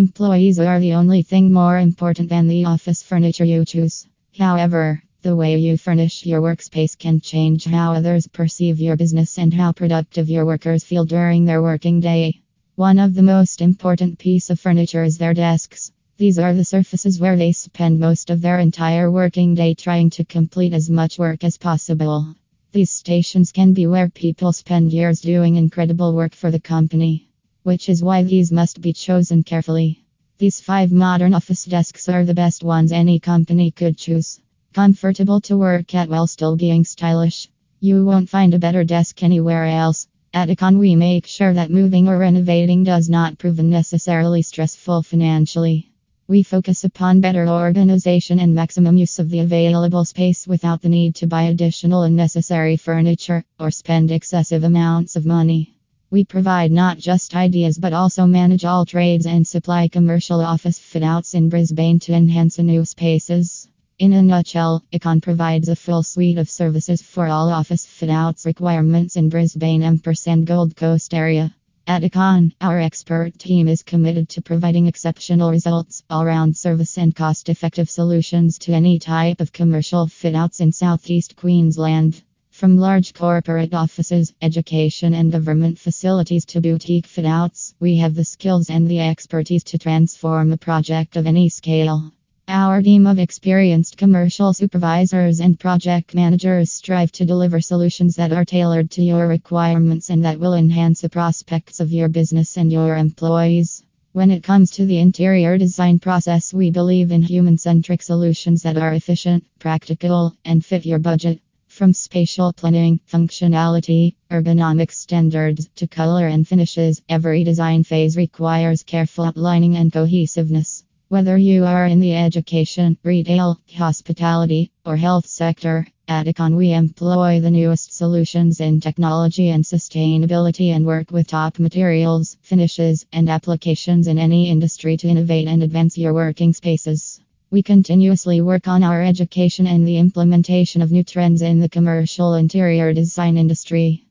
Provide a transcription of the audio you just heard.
employees are the only thing more important than the office furniture you choose. However, the way you furnish your workspace can change how others perceive your business and how productive your workers feel during their working day. One of the most important piece of furniture is their desks. These are the surfaces where they spend most of their entire working day trying to complete as much work as possible. These stations can be where people spend years doing incredible work for the company, which is why these must be chosen carefully. These five modern office desks are the best ones any company could choose. Comfortable to work at while still being stylish. You won't find a better desk anywhere else. At Ikcon, we make sure that moving or renovating does not prove unnecessarily stressful financially. We focus upon better organization and maximum use of the available space without the need to buy additional unnecessary furniture or spend excessive amounts of money. We provide not just ideas but also manage all trades and supply commercial office fit-outs in Brisbane to enhance the new spaces. In a nutshell, Ikcon provides a full suite of services for all office fit-outs requirements in Brisbane and Gold Coast area. At Ikcon, our expert team is committed to providing exceptional results, all round service, and cost effective solutions to any type of commercial fit outs in southeast Queensland. From large corporate offices, education, and government facilities to boutique fit outs, we have the skills and the expertise to transform a project of any scale. Our team of experienced commercial supervisors and project managers strive to deliver solutions that are tailored to your requirements and that will enhance the prospects of your business and your employees. When it comes to the interior design process, we believe in human centric solutions that are efficient, practical, and fit your budget. From spatial planning, functionality, ergonomic standards, to color and finishes, every design phase requires careful outlining and cohesiveness. Whether you are in the education, retail, hospitality, or health sector, at Ikcon we employ the newest solutions in technology and sustainability and work with top materials, finishes, and applications in any industry to innovate and advance your working spaces. We continuously work on our education and the implementation of new trends in the commercial interior design industry.